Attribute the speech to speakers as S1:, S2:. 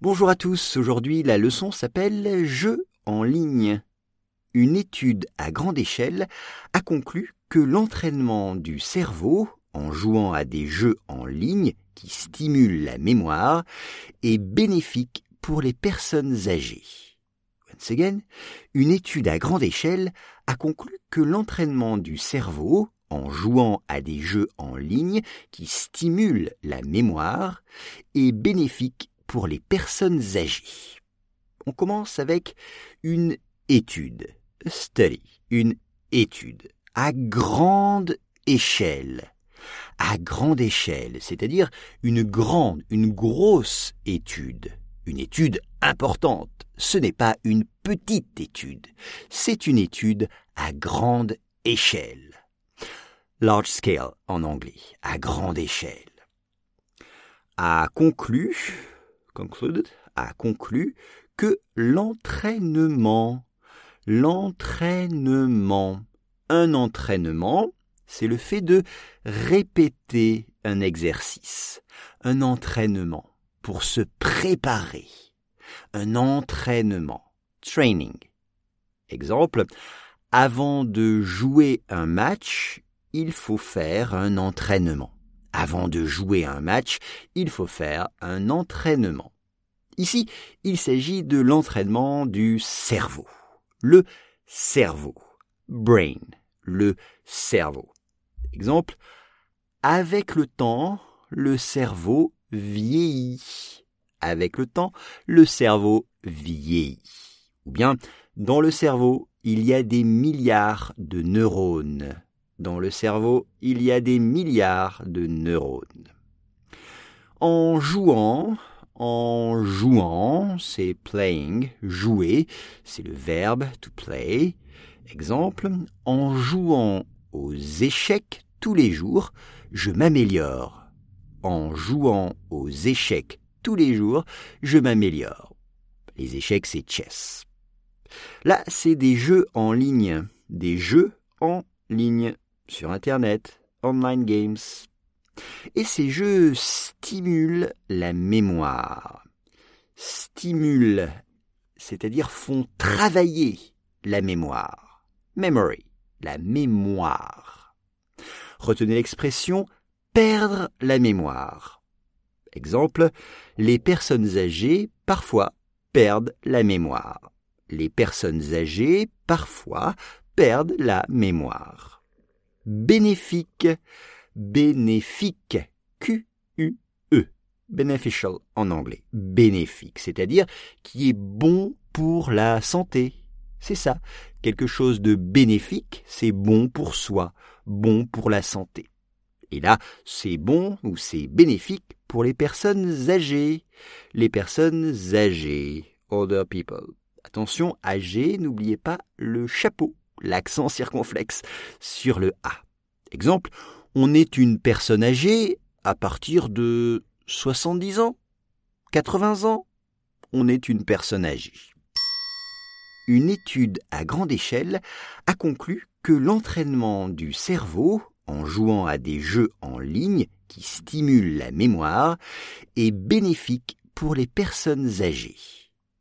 S1: Bonjour à tous, aujourd'hui la leçon s'appelle Jeux en ligne. Une étude à grande échelle a conclu que l'entraînement du cerveau en jouant à des jeux en ligne qui stimulent la mémoire est bénéfique pour les personnes âgées. Once again, une étude à grande échelle a conclu que l'entraînement du cerveau en jouant à des jeux en ligne qui stimulent la mémoire est bénéfique pour les personnes âgées. On commence avec une étude, a study, une étude à grande échelle. À grande échelle, c'est-à-dire une grande, une grosse étude, une étude importante. Ce n'est pas une petite étude, c'est une étude à grande échelle. Large scale en anglais, à grande échelle. A conclu, concluded, a conclu que l'entraînement, l'entraînement, un entraînement, c'est le fait de répéter un exercice, un entraînement pour se préparer, un entraînement, training. Exemple, avant de jouer un match, il faut faire un entraînement. Avant de jouer un match, il faut faire un entraînement. Ici, il s'agit de l'entraînement du cerveau. Le cerveau. Brain. Le cerveau. Exemple, avec le temps, le cerveau vieillit. Avec le temps, le cerveau vieillit. Ou bien, dans le cerveau, il y a des milliards de neurones. Dans le cerveau, il y a des milliards de neurones. En jouant, en jouant, c'est playing, jouer, c'est le verbe to play. Exemple, en jouant aux échecs tous les jours, je m'améliore. En jouant aux échecs tous les jours, je m'améliore. Les échecs, c'est chess. Là, c'est des jeux en ligne. Des jeux en ligne sur Internet, online games. Et ces jeux stimulent la mémoire. Stimulent, c'est-à-dire font travailler la mémoire. Memory, la mémoire. Retenez l'expression perdre la mémoire. Exemple, les personnes âgées parfois perdent la mémoire. Les personnes âgées parfois perdent la mémoire bénéfique, bénéfique, Q-U-E, beneficial en anglais, bénéfique, c'est-à-dire qui est bon pour la santé. C'est ça, quelque chose de bénéfique, c'est bon pour soi, bon pour la santé. Et là, c'est bon ou c'est bénéfique pour les personnes âgées. Les personnes âgées, older people. Attention, âgées, n'oubliez pas le chapeau l'accent circonflexe sur le A. Exemple, on est une personne âgée à partir de 70 ans, 80 ans, on est une personne âgée. Une étude à grande échelle a conclu que l'entraînement du cerveau en jouant à des jeux en ligne qui stimulent la mémoire est bénéfique pour les personnes âgées.